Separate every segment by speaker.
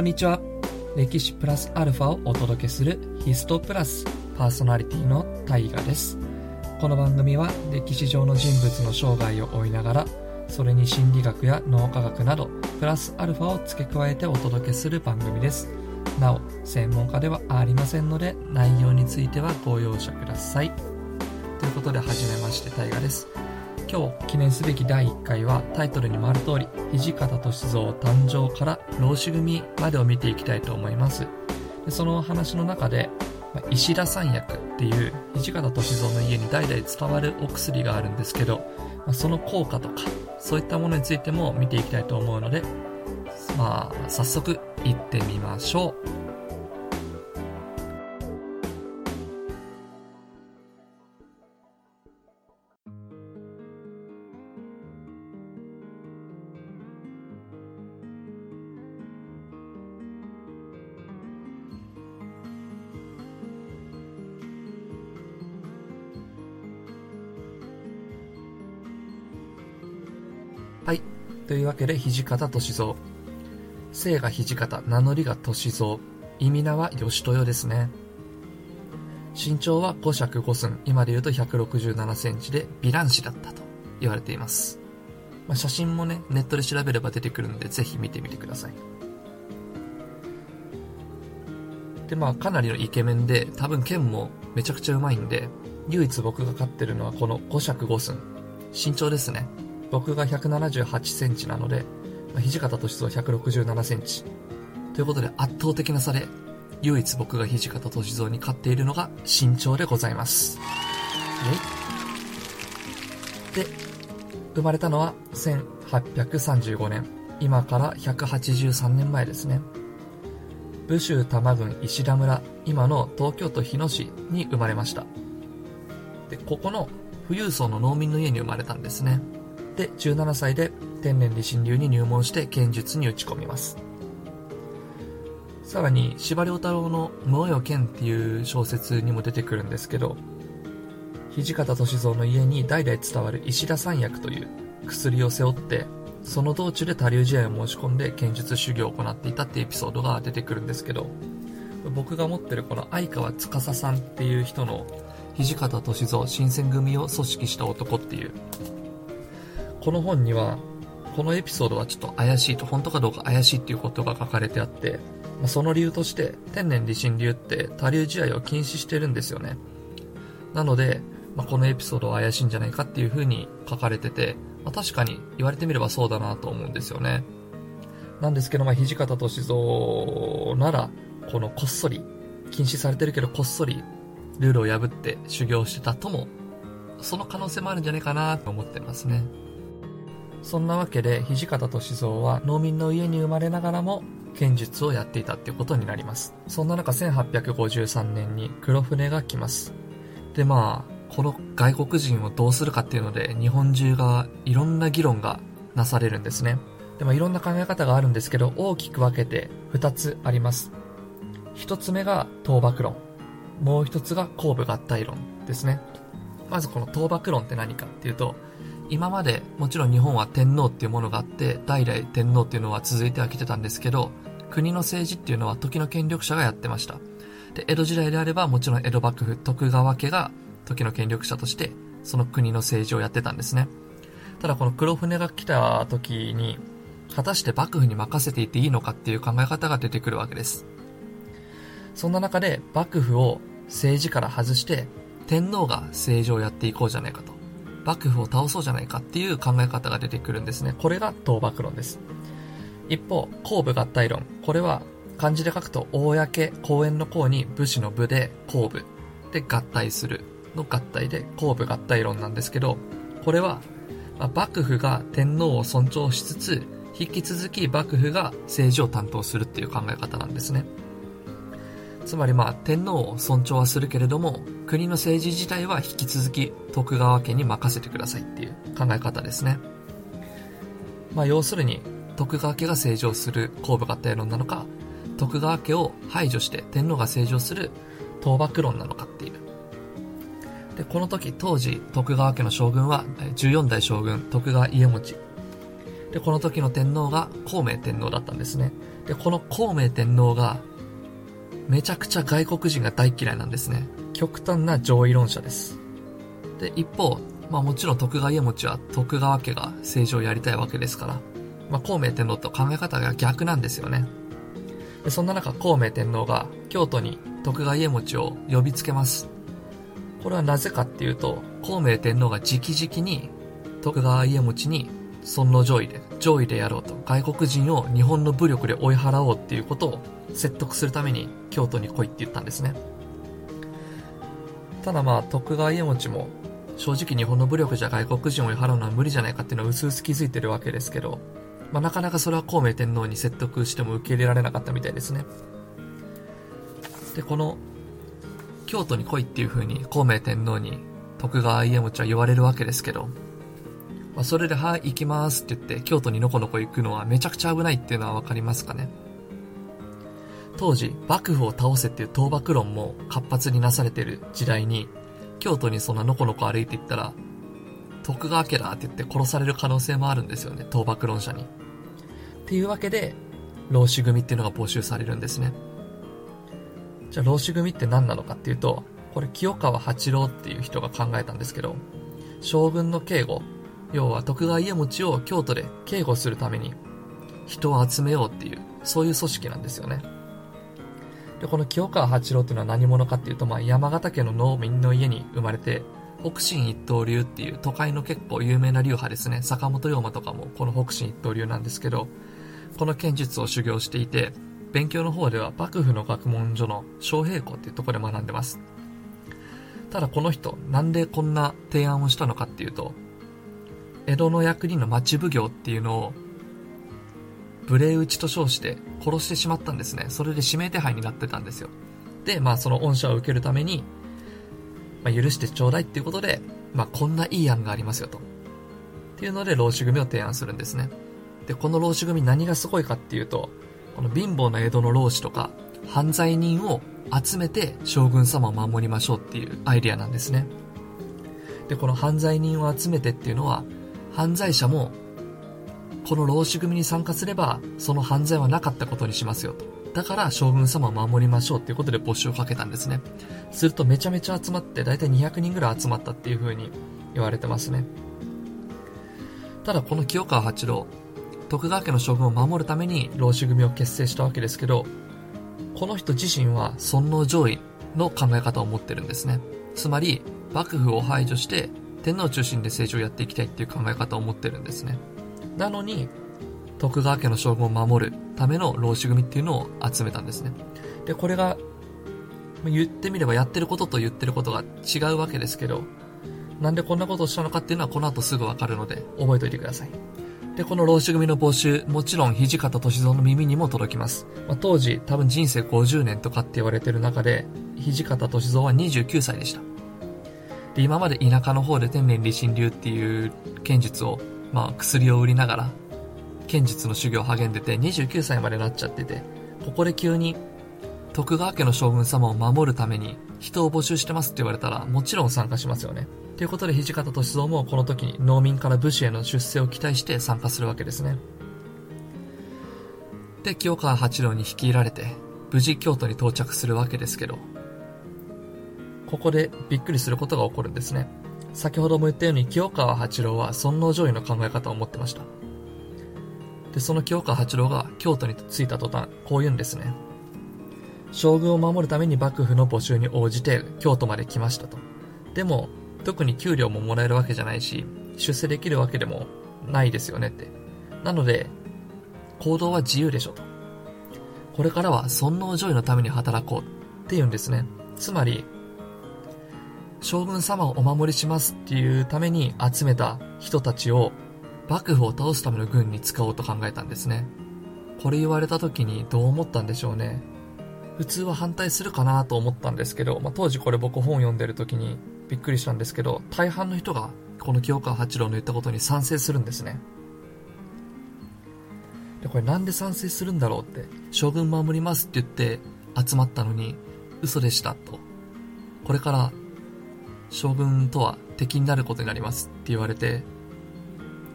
Speaker 1: こんにちは。歴史プラスアルファをお届けするヒストプラスパーソナリティのタイガです。この番組は歴史上の人物の生涯を追いながら、それに心理学や脳科学などプラスアルファを付け加えてお届けする番組です。なお、専門家ではありませんので、内容についてはご容赦ください。ということで、はじめまして、タイガです。今日記念すべき第1回はタイトルにもある通り土方歳三誕生から老子組までを見ていきたいと思います。でその話の中で石田三薬っていう土方歳三の家に代々伝わるお薬があるんですけどその効果とかそういったものについても見ていきたいと思うのでまあ早速行ってみましょう。いうわけで、土方歳三。姓が土方、名乗りが歳三。意味名は義豊ですね。身長は5尺5寸、今で言うと167センチで、美男子だったと言われています。まあ、写真もね、ネットで調べれば出てくるので、ぜひ見てみてください。で、まあ、かなりのイケメンで、多分剣もめちゃくちゃうまいんで、唯一僕が飼ってるのはこの5尺5寸。身長ですね。僕が178センチなので、まあ、土方歳三は167センチ。ということで圧倒的な差で、唯一僕が土方歳三に勝っているのが身長でございます。で、生まれたのは1835年。今から183年前ですね。武州多摩郡石田村、今の東京都日野市に生まれました。で、ここの富裕層の農民の家に生まれたんですね。で17歳で天然理心流に入門して剣術に打ち込みます。さらに司馬太郎の「無よ剣」っていう小説にも出てくるんですけど土方歳三の家に代々伝わる石田三薬という薬を背負ってその道中で他流試合を申し込んで剣術修行を行っていたってエピソードが出てくるんですけど僕が持ってるこの相川司さんっていう人の土方歳三新選組を組織した男っていうこの本には、このエピソードはちょっと怪しいと、本当かどうか怪しいっていうことが書かれてあって、ま、その理由として、天然理心流って多流試合を禁止してるんですよね。なので、まあ、このエピソードは怪しいんじゃないかっていう風に書かれてて、まあ、確かに言われてみればそうだなと思うんですよね。なんですけど、まあ、土方歳三なら、このこっそり、禁止されてるけどこっそりルールを破って修行してたとも、その可能性もあるんじゃないかなと思ってますね。そんなわけで土方歳三は農民の家に生まれながらも剣術をやっていたっていうことになります。そんな中1853年に黒船が来ます。でまあこの外国人をどうするかっていうので日本中がいろんな議論がなされるんですね。でもいろんな考え方があるんですけど大きく分けて2つあります。1つ目が倒幕論。もう1つが後部合体論ですね。まずこの倒幕論って何かっていうと今までもちろん日本は天皇っていうものがあって代々天皇っていうのは続いてはきてたんですけど国の政治っていうのは時の権力者がやってました。で江戸時代であればもちろん江戸幕府徳川家が時の権力者としてその国の政治をやってたんですね。ただこの黒船が来た時に果たして幕府に任せていていいのかっていう考え方が出てくるわけです。そんな中で幕府を政治から外して天皇が政治をやっていこうじゃないかと。幕府を倒そうじゃないかっていう考え方が出てくるんですね。これが倒幕論です。一方、公部合体論。これは漢字で書くと、公、公園の公に武士の部で公部で合体するの合体で公部合体論なんですけど、これは、まあ、幕府が天皇を尊重しつつ、引き続き幕府が政治を担当するっていう考え方なんですね。つまりまあ天皇を尊重はするけれども国の政治自体は引き続き徳川家に任せてくださいっていう考え方ですね。まあ要するに徳川家が政治をする公部合体論なのか徳川家を排除して天皇が政治をする倒幕論なのかっていう。で、この時当時徳川家の将軍は14代将軍徳川家持で、この時の天皇が孔明天皇だったんですね。で、この孔明天皇が、めちゃくちゃ外国人が大嫌いなんですね。極端な上位論者です。で、一方、まあもちろん徳川家持は徳川家が政治をやりたいわけですから、まあ孔明天皇と考え方が逆なんですよね。でそんな中、孔明天皇が京都に徳川家持を呼びつけます。これはなぜかっていうと、孔明天皇が直々に徳川家持に尊皇上位で、上位でやろうと、外国人を日本の武力で追い払おうっていうことを説得するために京都に来いって言ったんですね。ただまあ、徳川家持も正直日本の武力じゃ外国人を追い払うのは無理じゃないかっていうのは薄々気づいてるわけですけど、まあなかなかそれは孔明天皇に説得しても受け入れられなかったみたいですね。で、この京都に来いっていう風に孔明天皇に徳川家持は言われるわけですけど、まあ、それで、はい、行きますって言って、京都にのこのこ行くのはめちゃくちゃ危ないっていうのはわかりますかね当時、幕府を倒せっていう倒幕論も活発になされてる時代に、京都にそんなのこのこ歩いていったら、徳川家だって言って殺される可能性もあるんですよね、倒幕論者に。っていうわけで、老子組っていうのが募集されるんですね。じゃあ、老子組って何なのかっていうと、これ清川八郎っていう人が考えたんですけど、将軍の警護、要は徳川家持を京都で警護するために人を集めようっていう、そういう組織なんですよね。で、この清川八郎っていうのは何者かっていうと、まあ、山形家の農民の家に生まれて、北進一刀流っていう都会の結構有名な流派ですね。坂本龍馬とかもこの北進一刀流なんですけど、この剣術を修行していて、勉強の方では幕府の学問所の小平校っていうところで学んでます。ただこの人、なんでこんな提案をしたのかっていうと、江戸の役人の町奉行っていうのを、無礼打ちと称して殺してしまったんですね。それで指名手配になってたんですよ。で、まあその恩赦を受けるために、まあ、許してちょうだいっていうことで、まあこんないい案がありますよと。っていうので、老子組を提案するんですね。で、この老子組何がすごいかっていうと、この貧乏な江戸の老子とか、犯罪人を集めて将軍様を守りましょうっていうアイデアなんですね。で、この犯罪人を集めてっていうのは、犯罪者も、この老子組に参加すれば、その犯罪はなかったことにしますよと。だから将軍様を守りましょうっていうことで募集をかけたんですね。するとめちゃめちゃ集まって、だいたい200人ぐらい集まったっていう風に言われてますね。ただこの清川八郎、徳川家の将軍を守るために老子組を結成したわけですけど、この人自身は尊皇上位の考え方を持ってるんですね。つまり、幕府を排除して天皇中心で政治をやっていきたいっていう考え方を持ってるんですね。なのに、徳川家の将軍を守るための老子組っていうのを集めたんですね。で、これが、言ってみればやってることと言ってることが違うわけですけど、なんでこんなことをしたのかっていうのはこの後すぐわかるので覚えておいてください。で、この老子組の募集、もちろん土方歳三の耳にも届きます。まあ、当時、多分人生50年とかって言われてる中で、土方歳三は29歳でした。で、今まで田舎の方で天然理心流っていう剣術を、まあ、薬を売りながら、剣術の修行を励んでて、29歳までなっちゃってて、ここで急に、徳川家の将軍様を守るために人を募集してますって言われたら、もちろん参加しますよね。ということで土方歳三もこの時に農民から武士への出世を期待して参加するわけですね。で、清川八郎に率いられて、無事京都に到着するわけですけど、ここでびっくりすることが起こるんですね。先ほども言ったように清川八郎は尊皇攘夷の考え方を持ってました。で、その清川八郎が京都に着いた途端、こう言うんですね。将軍を守るために幕府の募集に応じて京都まで来ましたと。でも、特に給料ももらえるわけじゃないし、出世できるわけでもないですよねって。なので、行動は自由でしょと。これからは尊皇攘夷のために働こうって言うんですね。つまり、将軍様をお守りしますっていうために集めた人たちを幕府を倒すための軍に使おうと考えたんですね。これ言われた時にどう思ったんでしょうね。普通は反対するかなと思ったんですけど、まあ、当時これ僕本読んでる時にびっくりしたんですけど、大半の人がこの清川八郎の言ったことに賛成するんですね。で、これなんで賛成するんだろうって、将軍守りますって言って集まったのに嘘でしたと。これから将軍とは敵になることになりますって言われて、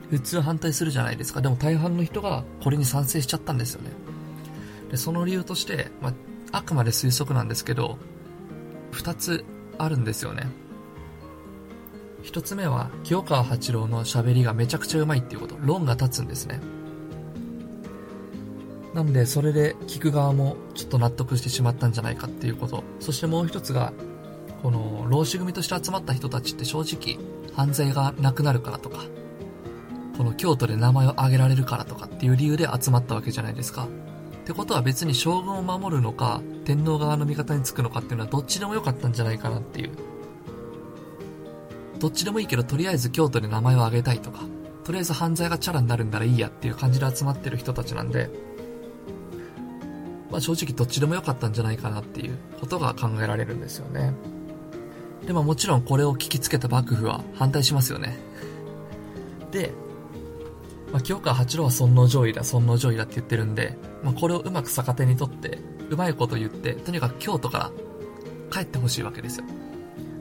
Speaker 1: 普通反対するじゃないですか。でも大半の人がこれに賛成しちゃったんですよね。で、その理由として、まあ、くまで推測なんですけど、二つあるんですよね。一つ目は、清川八郎の喋りがめちゃくちゃうまいっていうこと。論が立つんですね。なんで、それで聞く側もちょっと納得してしまったんじゃないかっていうこと。そしてもう一つが、この、老子組として集まった人たちって正直、犯罪がなくなるからとか、この京都で名前を挙げられるからとかっていう理由で集まったわけじゃないですか。ってことは別に将軍を守るのか、天皇側の味方につくのかっていうのはどっちでもよかったんじゃないかなっていう。どっちでもいいけど、とりあえず京都で名前を挙げたいとか、とりあえず犯罪がチャラになるんならいいやっていう感じで集まってる人たちなんで、まあ、正直どっちでもよかったんじゃないかなっていうことが考えられるんですよね。でももちろんこれを聞きつけた幕府は反対しますよね。で、まあ、清川八郎は尊王攘夷だ、尊王攘夷だって言ってるんで、まあ、これをうまく逆手にとって、うまいこと言って、とにかく京都から帰ってほしいわけですよ。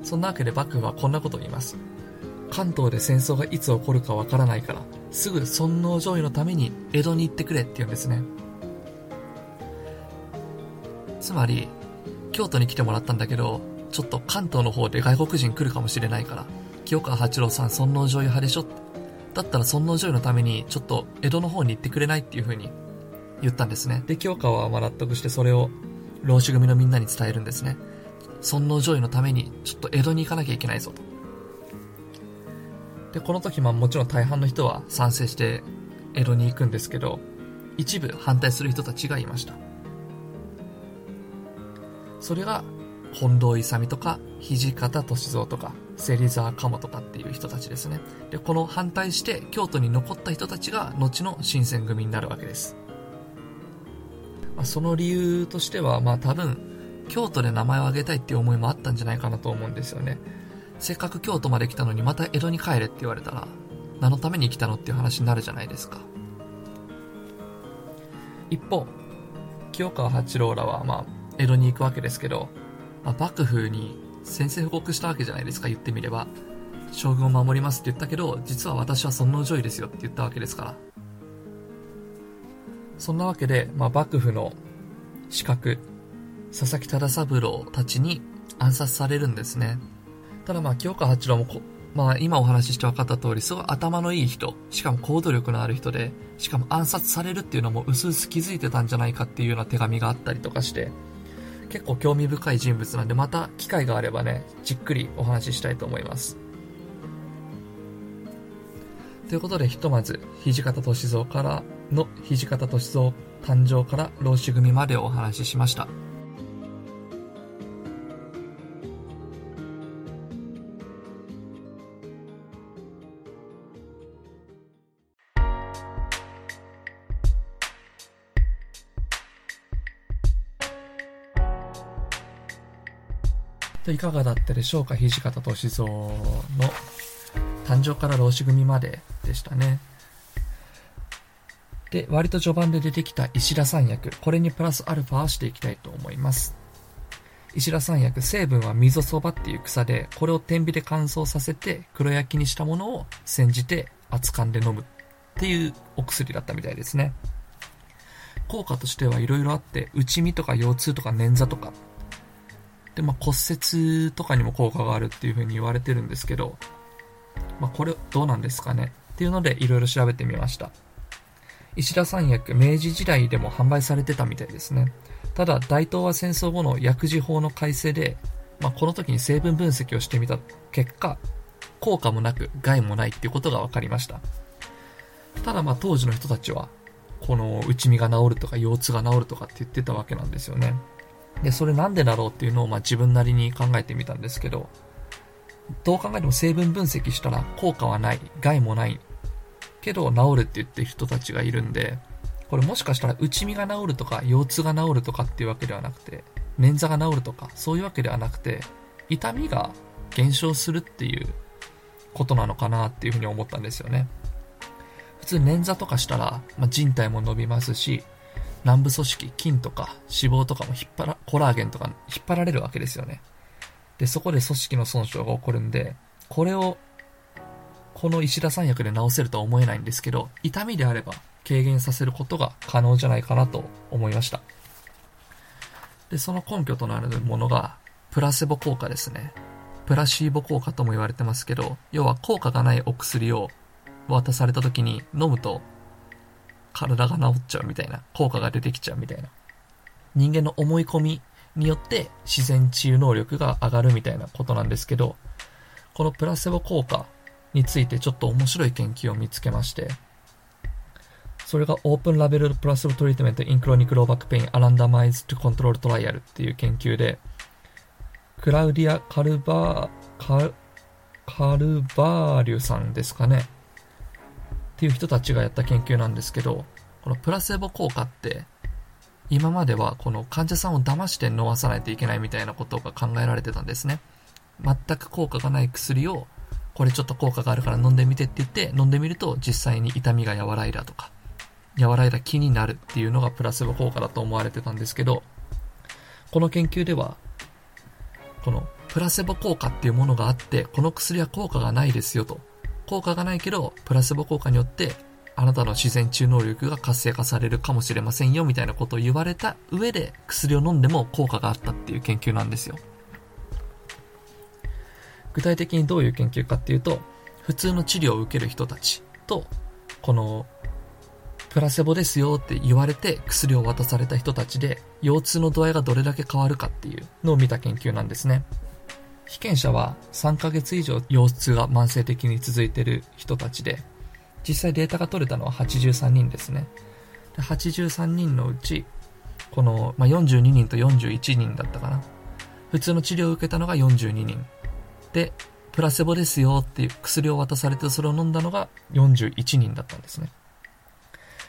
Speaker 1: そんなわけで幕府はこんなことを言います。関東で戦争がいつ起こるかわからないから、すぐ尊王攘夷のために江戸に行ってくれって言うんですね。つまり、京都に来てもらったんだけど、ちょっと関東の方で外国人来るかもしれないから、清川八郎さん尊王攘夷派でしょだったら尊王攘夷のために、ちょっと江戸の方に行ってくれないっていう風に言ったんですね。で、清川はまあ納得してそれを老子組のみんなに伝えるんですね。尊王攘夷のために、ちょっと江戸に行かなきゃいけないぞと。で、この時まあもちろん大半の人は賛成して江戸に行くんですけど、一部反対する人たちがいました。それが近藤勇とか土方歳三とか芹沢鴨とかっていう人たちですね。でこの反対して京都に残った人たちが後の新選組になるわけです、まあ、その理由としてはまあ多分京都で名前を挙げたいっていう思いもあったんじゃないかなと思うんですよね。せっかく京都まで来たのにまた江戸に帰れって言われたら何のために来たのっていう話になるじゃないですか。一方清川八郎らはまあ江戸に行くわけですけど、まあ、幕府に宣戦布告したわけじゃないですか、言ってみれば。将軍を守りますって言ったけど、実は私は尊王攘夷ですよって言ったわけですから。そんなわけで、まあ、幕府の資格、佐々木忠三郎たちに暗殺されるんですね。ただまあ、清川八郎もまあ今お話しして分かった通り、すごい頭のいい人、しかも行動力のある人で、しかも暗殺されるっていうのも薄々気づいてたんじゃないかっていうような手紙があったりとかして、結構興味深い人物なんで、また機会があればね、じっくりお話ししたいと思います。ということで、ひとまず、土方歳三からの、土方歳三誕生から老子組までお話ししました。といかがだったでしょうか？土方歳三の誕生から老子組まででしたね。で、割と序盤で出てきた石田三役、これにプラスアルファしていきたいと思います。石田三役、成分は溝そばっていう草で、これを天日で乾燥させて黒焼きにしたものを煎じて熱燗で飲むっていうお薬だったみたいですね。効果としてはいろいろあって、内身とか腰痛とか捻挫とかで、まあ、骨折とかにも効果があるっていう風に言われてるんですけど、まあ、これどうなんですかね？っていうのでいろいろ調べてみました。石田三薬、明治時代でも販売されてたみたいですね。ただ、大東亜戦争後の薬事法の改正で、まあ、この時に成分分析をしてみた結果、効果もなく害もないっていうことが分かりました。ただま当時の人たちは、この内身が治るとか腰痛が治るとかって言ってたわけなんですよね。で、それなんでだろうっていうのをまあ自分なりに考えてみたんですけど、どう考えても成分分析したら効果はない、害もない、けど治るって言ってる人たちがいるんで、これもしかしたら内身が治るとか腰痛が治るとかっていうわけではなくて、捻挫が治るとかそういうわけではなくて、痛みが減少するっていうことなのかなっていうふうに思ったんですよね。普通捻挫とかしたら、まあ、人体も伸びますし、軟部組織、筋とか脂肪とかも引っ張ら、コラーゲンとか引っ張られるわけですよね。で、そこで組織の損傷が起こるんで、これをこの石田三薬で治せるとは思えないんですけど、痛みであれば軽減させることが可能じゃないかなと思いました。で、その根拠となるものが、プラセボ効果ですね。プラシーボ効果とも言われてますけど、要は効果がないお薬を渡された時に飲むと体が治っちゃうみたいな、効果が出てきちゃうみたいな。人間の思い込みによって自然治癒能力が上がるみたいなことなんですけど、このプラセボ効果についてちょっと面白い研究を見つけまして、それが open-label placebo treatment in chronic low back pain: a randomized controlled trial っていう研究で、クラウディア・カルバー、カルバーリュさんですかね。っていう人たちがやった研究なんですけど、このプラセボ効果って、今まではこの患者さんを騙して飲まさないといけないみたいなことが考えられてたんですね。全く効果がない薬を、これちょっと効果があるから飲んでみてって言って、飲んでみると実際に痛みが和らいだとか、和らいだ気になるっていうのがプラセボ効果だと思われてたんですけど、この研究ではこのプラセボ効果っていうものがあって、この薬は効果がないですよと。効果がないけど、プラセボ効果によって、あなたの自然治癒能力が活性化されるかもしれませんよ、みたいなことを言われた上で、薬を飲んでも効果があったっていう研究なんですよ。具体的にどういう研究かっていうと、普通の治療を受ける人たちと、このプラセボですよって言われて薬を渡された人たちで腰痛の度合いがどれだけ変わるかっていうのを見た研究なんですね。被験者は3ヶ月以上腰痛が慢性的に続いている人たちで、実際データが取れたのは83人ですね。で83人のうち、この、まあ、42人と41人だったかな。普通の治療を受けたのが42人。で、プラセボですよっていう薬を渡されてそれを飲んだのが41人だったんですね。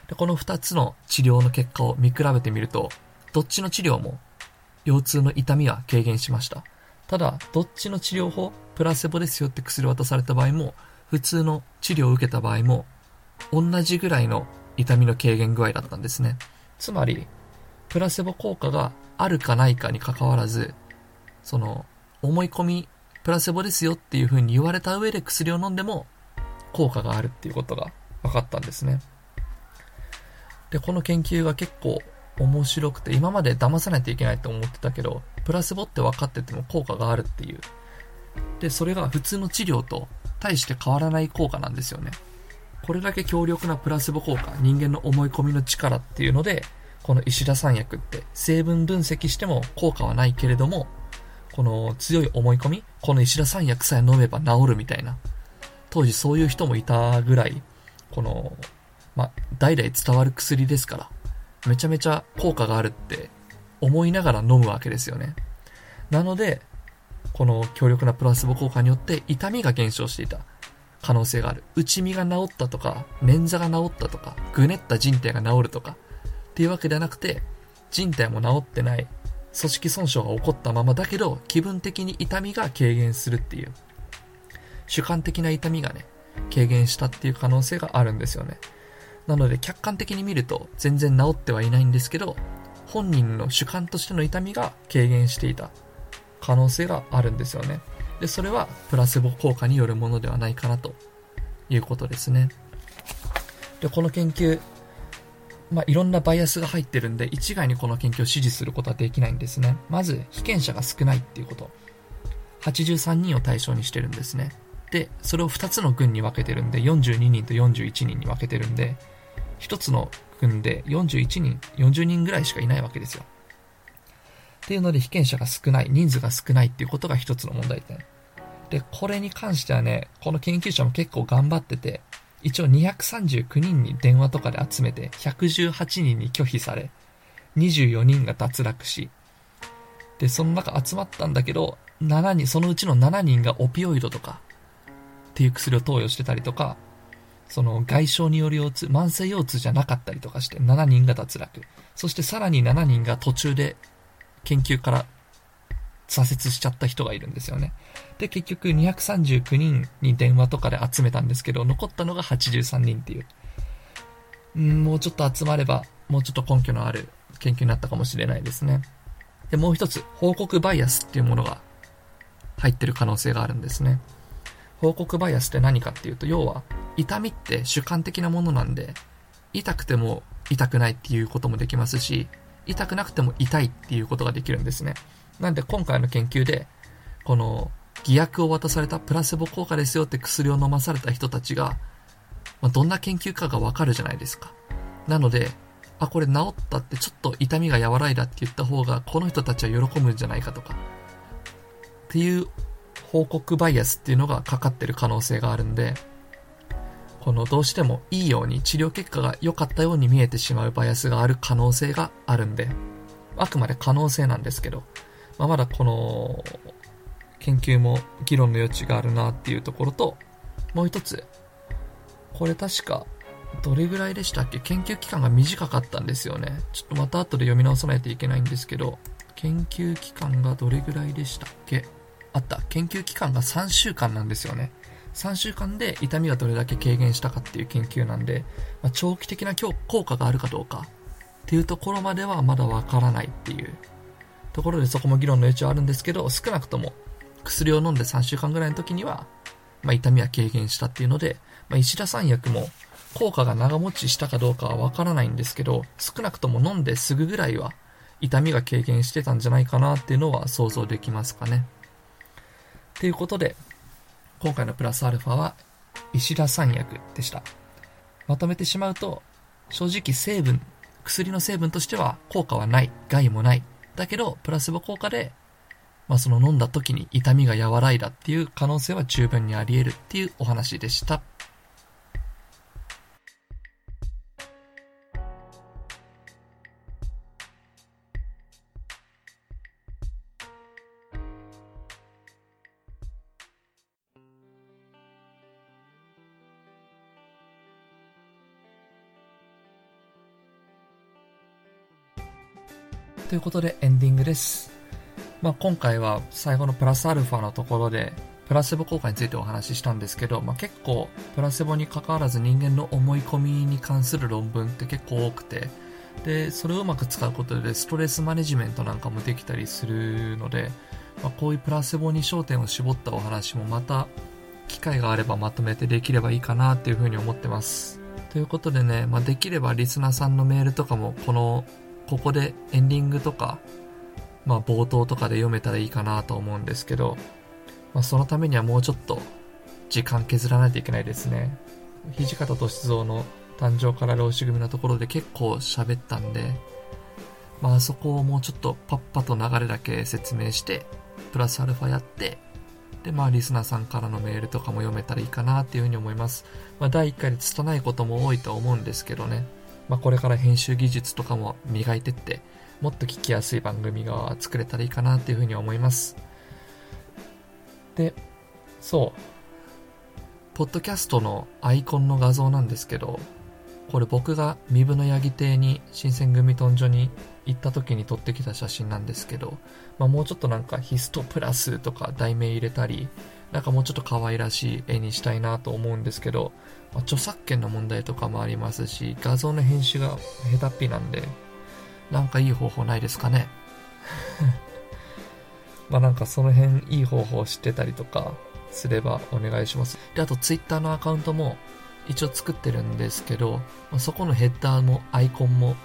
Speaker 1: で、この2つの治療の結果を見比べてみると、どっちの治療も腰痛の痛みは軽減しました。ただ、どっちの治療法、プラセボですよって薬を渡された場合も、普通の治療を受けた場合も、同じぐらいの痛みの軽減具合だったんですね。つまり、プラセボ効果があるかないかに関わらず、その、思い込み、プラセボですよっていう風に言われた上で薬を飲んでも、効果があるっていうことが分かったんですね。で、この研究が結構面白くて、今まで騙さないといけないと思ってたけど、プラセボって分かってても効果があるっていう。で、それが普通の治療と大して変わらない効果なんですよね。これだけ強力なプラセボ効果、人間の思い込みの力っていうので、この石田三薬って成分分析しても効果はないけれども、この強い思い込み、この石田三薬さえ飲めば治るみたいな。当時そういう人もいたぐらい、このま、代々伝わる薬ですから、めちゃめちゃ効果があるって思いながら飲むわけですよね。なので、この強力なプラスボ効果によって痛みが減少していた可能性がある。内身が治ったとか、捻挫が治ったとか、ぐねった人体が治るとか、っていうわけではなくて、人体も治ってない、組織損傷が起こったままだけど、気分的に痛みが軽減するっていう、主観的な痛みがね、軽減したっていう可能性があるんですよね。なので客観的に見ると全然治ってはいないんですけど、本人の主観としての痛みが軽減していた可能性があるんですよね。で、それはプラセボ効果によるものではないかなということですね。で、この研究、まあ、いろんなバイアスが入ってるんで、一概にこの研究を支持することはできないんですね。まず、被験者が少ないっていうこと。83人を対象にしてるんですね。で、それを2つの群に分けてるんで、42人と41人に分けてるんで、1つの群で41人、40人ぐらいしかいないわけですよ。っていうので被験者が少ない、人数が少ないっていうことが一つの問題点。で、これに関してはね、この研究者も結構頑張ってて、一応239人に電話とかで集めて、118人に拒否され、24人が脱落し、で、その中集まったんだけど、7人、そのうちの7人がオピオイドとか、っていう薬を投与してたりとか、その外傷による腰痛、慢性腰痛じゃなかったりとかして7人が脱落。そしてさらに7人が途中で研究から挫折しちゃった人がいるんですよね。で、結局239人に電話とかで集めたんですけど、残ったのが83人っていう。んもうちょっと集まれば、もうちょっと根拠のある研究になったかもしれないですね。で、もう一つ、報告バイアスっていうものが入ってる可能性があるんですね。報告バイアスって何かっていうと、要は、痛みって主観的なものなんで、痛くても痛くないっていうこともできますし、痛くなくても痛いっていうことができるんですね。なんで今回の研究で、この偽薬を渡されたプラセボ効果ですよって薬を飲まされた人たちが、まあ、どんな研究かがわかるじゃないですか。なので、あ、これ治ったってちょっと痛みが和らいだって言った方が、この人たちは喜ぶんじゃないかとか、っていう報告バイアスっていうのがかかってる可能性があるんで、このどうしてもいいように治療結果が良かったように見えてしまうバイアスがある可能性があるんで、あくまで可能性なんですけど、まあ、まだこの研究も議論の余地があるなっていうところと、もう一つ、これ確かどれぐらいでしたっけ？研究期間が短かったんですよね。ちょっとまた後で読み直さないといけないんですけど、研究期間がどれぐらいでしたっけ？あった。研究期間が3週間なんですよね。3週間で痛みがどれだけ軽減したかっていう研究なんで、まあ、長期的な効果があるかどうかっていうところまではまだわからないっていうところでそこも議論の余地はあるんですけど、少なくとも薬を飲んで3週間ぐらいの時には、まあ、痛みは軽減したっていうので、まあ、石田三薬も効果が長持ちしたかどうかはわからないんですけど、少なくとも飲んですぐぐらいは痛みが軽減してたんじゃないかなっていうのは想像できますかね。ということで、今回のプラスアルファは石田三薬でした。まとめてしまうと、正直成分、薬の成分としては効果はない、害もない。だけど、プラスボ効果で、まあその飲んだ時に痛みが和らいだっていう可能性は十分にあり得るっていうお話でした。ということでエンディングです。まあ、今回は最後のプラスアルファのところで、プラセボ効果についてお話ししたんですけど、まあ、結構プラセボに関わらず人間の思い込みに関する論文って結構多くて、で、それをうまく使うことでストレスマネジメントなんかもできたりするので、まあ、こういうプラセボに焦点を絞ったお話もまた機会があればまとめてできればいいかなっていうふうに思ってます。ということでね、まあ、できればリスナーさんのメールとかもこのここでエンディングとか、まあ冒頭とかで読めたらいいかなと思うんですけど、まあそのためにはもうちょっと時間削らないといけないですね。土方歳三の誕生から老子組のところで結構喋ったんで、まあそこをもうちょっとパッパと流れだけ説明して、プラスアルファやって、で、まあリスナーさんからのメールとかも読めたらいいかなっていうふうに思います。まあ第1回で拙いことも多いと思うんですけどね。まあ、これから編集技術とかも磨いてって、もっと聞きやすい番組が作れたらいいかなっていうふうに思います。で、そう。ポッドキャストのアイコンの画像なんですけど、これ僕が三部のヤギ亭に新選組豚所に行った時に撮ってきた写真なんですけど、まあ、もうちょっとなんかヒストプラスとか題名入れたり、なんかもうちょっと可愛らしい絵にしたいなと思うんですけど、まあ、著作権の問題とかもありますし、画像の編集が下手っぴなんで、なんかいい方法ないですかね？まあなんかその辺いい方法知ってたりとかすればお願いします。で、あと Twitter のアカウントも一応作ってるんですけど、まあ、そこのヘッダーもアイコンも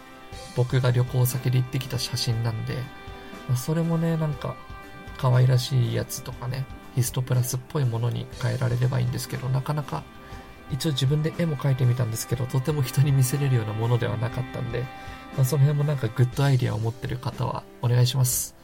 Speaker 1: 僕が旅行先で行ってきた写真なんで、まあ、それもね、なんか可愛らしいやつとかね、ヒストプラスっぽいものに変えられればいいんですけど、なかなか一応自分で絵も描いてみたんですけど、とても人に見せれるようなものではなかったんで、まあ、その辺もなんかグッドアイディアを持ってる方はお願いします。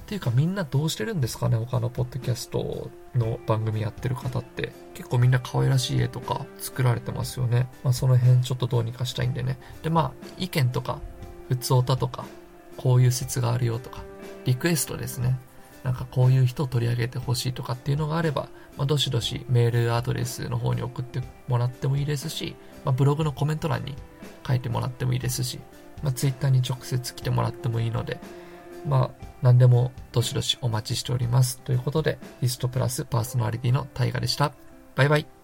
Speaker 1: っていうかみんなどうしてるんですかね他のポッドキャストの番組やってる方って。結構みんな可愛らしい絵とか作られてますよね。まあその辺ちょっとどうにかしたいんでね。でまあ意見とか、普通歌とか、こういう説があるよとか、リクエストですね。なんかこういう人を取り上げてほしいとかっていうのがあれば、まあ、どしどしメールアドレスの方に送ってもらってもいいですし、まあ、ブログのコメント欄に書いてもらってもいいですし、まあ、Twitter に直接来てもらってもいいので、まあ、何でもどしどしお待ちしております。ということで、リストプラスパーソナリティのタイガでした。バイバイ。